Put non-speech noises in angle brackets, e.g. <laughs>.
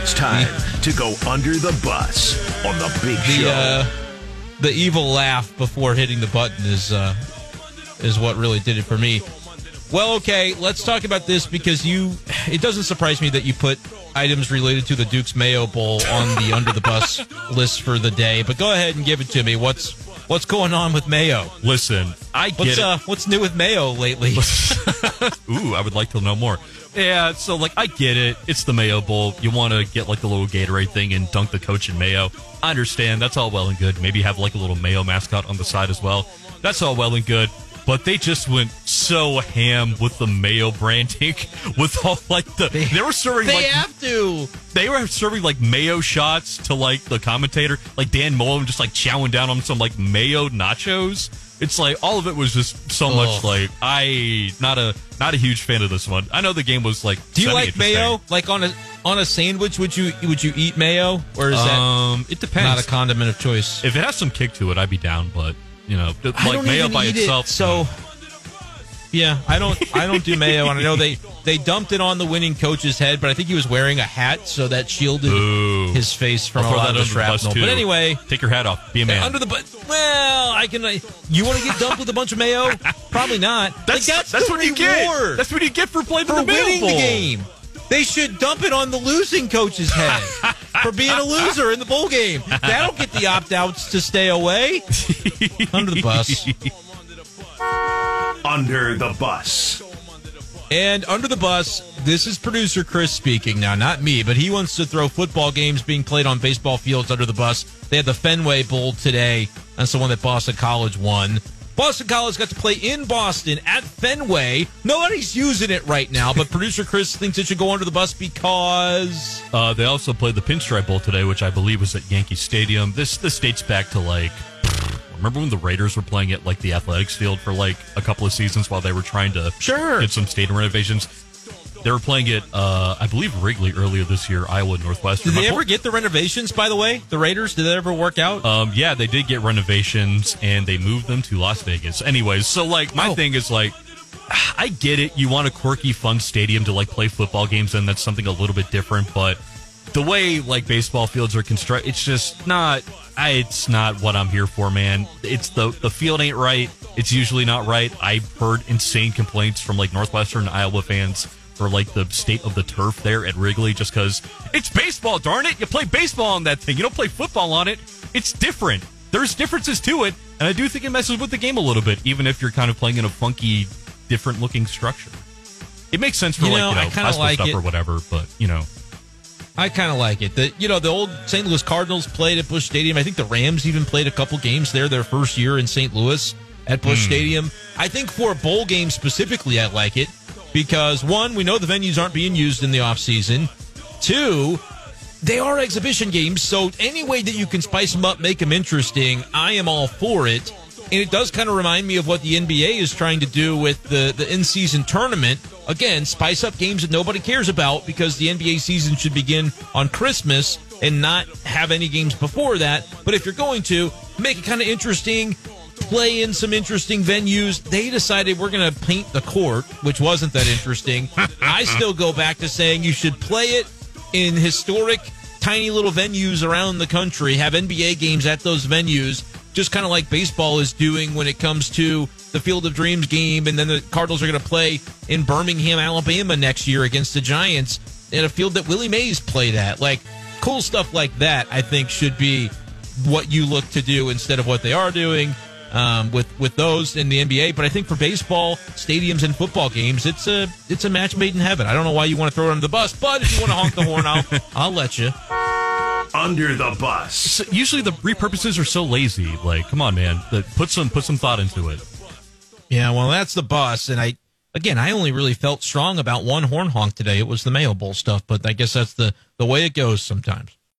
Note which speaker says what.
Speaker 1: It's time to go under the bus on the big
Speaker 2: The
Speaker 1: show.
Speaker 2: uh, the evil laugh before hitting the button is uh, is what really did it for me. Well, okay, let's talk about this because you. It doesn't surprise me that you put items related to the Duke's Mayo Bowl on the <laughs> under the bus list for the day. But go ahead and give it to me. What's what's going on with Mayo?
Speaker 3: Listen, I get
Speaker 2: What's
Speaker 3: it.
Speaker 2: uh, what's new with Mayo lately? <laughs> <laughs>
Speaker 3: Ooh, I would like to know more. Yeah, so like I get it. It's the Mayo Bowl. You want to get like the little Gatorade thing and dunk the coach in mayo. I understand. That's all well and good. Maybe have like a little mayo mascot on the side as well. That's all well and good. But they just went so ham with the mayo branding, <laughs> with all like the they, were serving
Speaker 2: they
Speaker 3: like
Speaker 2: have to.
Speaker 3: they were serving like mayo shots to like the commentator, like Dan Mullen just like chowing down on some like mayo nachos. It's like all of it was just so much like I not a not a huge fan of this one. I know the game was like.
Speaker 2: Do you like mayo? Like on a on a sandwich, would you would you eat mayo, or is that
Speaker 3: Um, it depends.
Speaker 2: not a condiment of choice?
Speaker 3: if it has some kick to it, I'd be down. But you know, like mayo by itself.
Speaker 2: It, so yeah, I don't I don't do mayo, and I know they they dumped it on the winning coach's head, but I think he was wearing a hat, so that shielded
Speaker 3: Ooh.
Speaker 2: his face from
Speaker 3: I'll
Speaker 2: a lot of the shrapnel. But anyway.
Speaker 3: take your hat off. Be a man.
Speaker 2: Under the butt. Well, I can. uh, You want to get dumped with a bunch of mayo? Probably not.
Speaker 3: that's
Speaker 2: Like,
Speaker 3: that's,
Speaker 2: the
Speaker 3: what you get. That's what you get for playing
Speaker 2: for
Speaker 3: the
Speaker 2: winning
Speaker 3: Bowl.
Speaker 2: the game. They should dump it on the losing coach's head for being a loser in the bowl game. That'll get the opt outs to stay away. Under the bus.
Speaker 1: under the bus.
Speaker 2: And under the bus, this is producer Chris speaking now, not me, but he wants to throw football games being played on baseball fields under the bus. They had the Fenway Bowl today. That's the one that Boston College won. Boston College got to play in Boston at Fenway. Nobody's using it right now, but producer Chris thinks it should go under the bus because
Speaker 3: Uh, they also played the Pinstripe Bowl today, which I believe was at Yankee Stadium. This this dates back to like remember when the Raiders were playing at like the athletics field for like a couple of seasons while they were trying to
Speaker 2: Sure.
Speaker 3: get some stadium renovations. They were playing it, uh, I believe, Wrigley earlier this year, Iowa Northwestern.
Speaker 2: did they
Speaker 3: My
Speaker 2: ever get the renovations, by the way? The Raiders, did that ever work out?
Speaker 3: Um, yeah, they did get renovations and they moved them to Las Vegas. Anyways, so like my
Speaker 2: Oh.
Speaker 3: thing is like, <sighs> I get it. You want a quirky, fun stadium to like play football games, and that's something a little bit different. But the way like baseball fields are constructed, it's just not. I, it's not what I'm here for, man. It's the the field ain't right. It's usually not right. I've heard insane complaints from like Northwestern and Iowa fans for like the state of the turf there at Wrigley, just because it's baseball. Darn it, you play baseball on that thing. You don't play football on it. It's different. There's differences to it, and I do think it messes with the game a little bit, even if you're kind of playing in a funky, different looking structure. It makes sense for
Speaker 2: You
Speaker 3: like
Speaker 2: know,
Speaker 3: you know
Speaker 2: kinda
Speaker 3: high school
Speaker 2: like
Speaker 3: stuff
Speaker 2: it.
Speaker 3: or whatever, but you know.
Speaker 2: I kind of like it. The you know the old St. Louis Cardinals played at Busch Stadium. I think the Rams even played a couple games there their first year in St. Louis at Busch hmm. Stadium. I think for a bowl game specifically, I like it because one, we know the venues aren't being used in the off season. Two, they are exhibition games, so any way that you can spice them up, make them interesting, I am all for it. And it does kind of remind me of what the NBA is trying to do with the, the in season tournament. Again, spice up games that nobody cares about because the NBA season should begin on Christmas and not have any games before that. But if you're going to, make it kind of interesting, play in some interesting venues. They decided we're going to paint the court, which wasn't that interesting. <laughs> I still go back to saying you should play it in historic, tiny little venues around the country, have NBA games at those venues, just kind of like baseball is doing when it comes to the Field of Dreams game. And then the Cardinals are going to play in Birmingham, Alabama next year against the Giants in a field that Willie Mays played at. Like, cool stuff like that, I think, should be what you look to do instead of what they are doing. Um, with with those in the NBA, but I think for baseball stadiums and football games, it's a it's a match made in heaven. I don't know why you want to throw it under the bus, but if you want to honk the horn, I'll I'll let you.
Speaker 1: Under the bus.
Speaker 3: So usually the repurposes are so lazy. Like, come on, man. The, put some put some thought into it.
Speaker 2: Yeah, well, that's the bus, and I again, I only really felt strong about one horn honk today. It was the Mayo Bowl stuff, but I guess that's the the way it goes sometimes.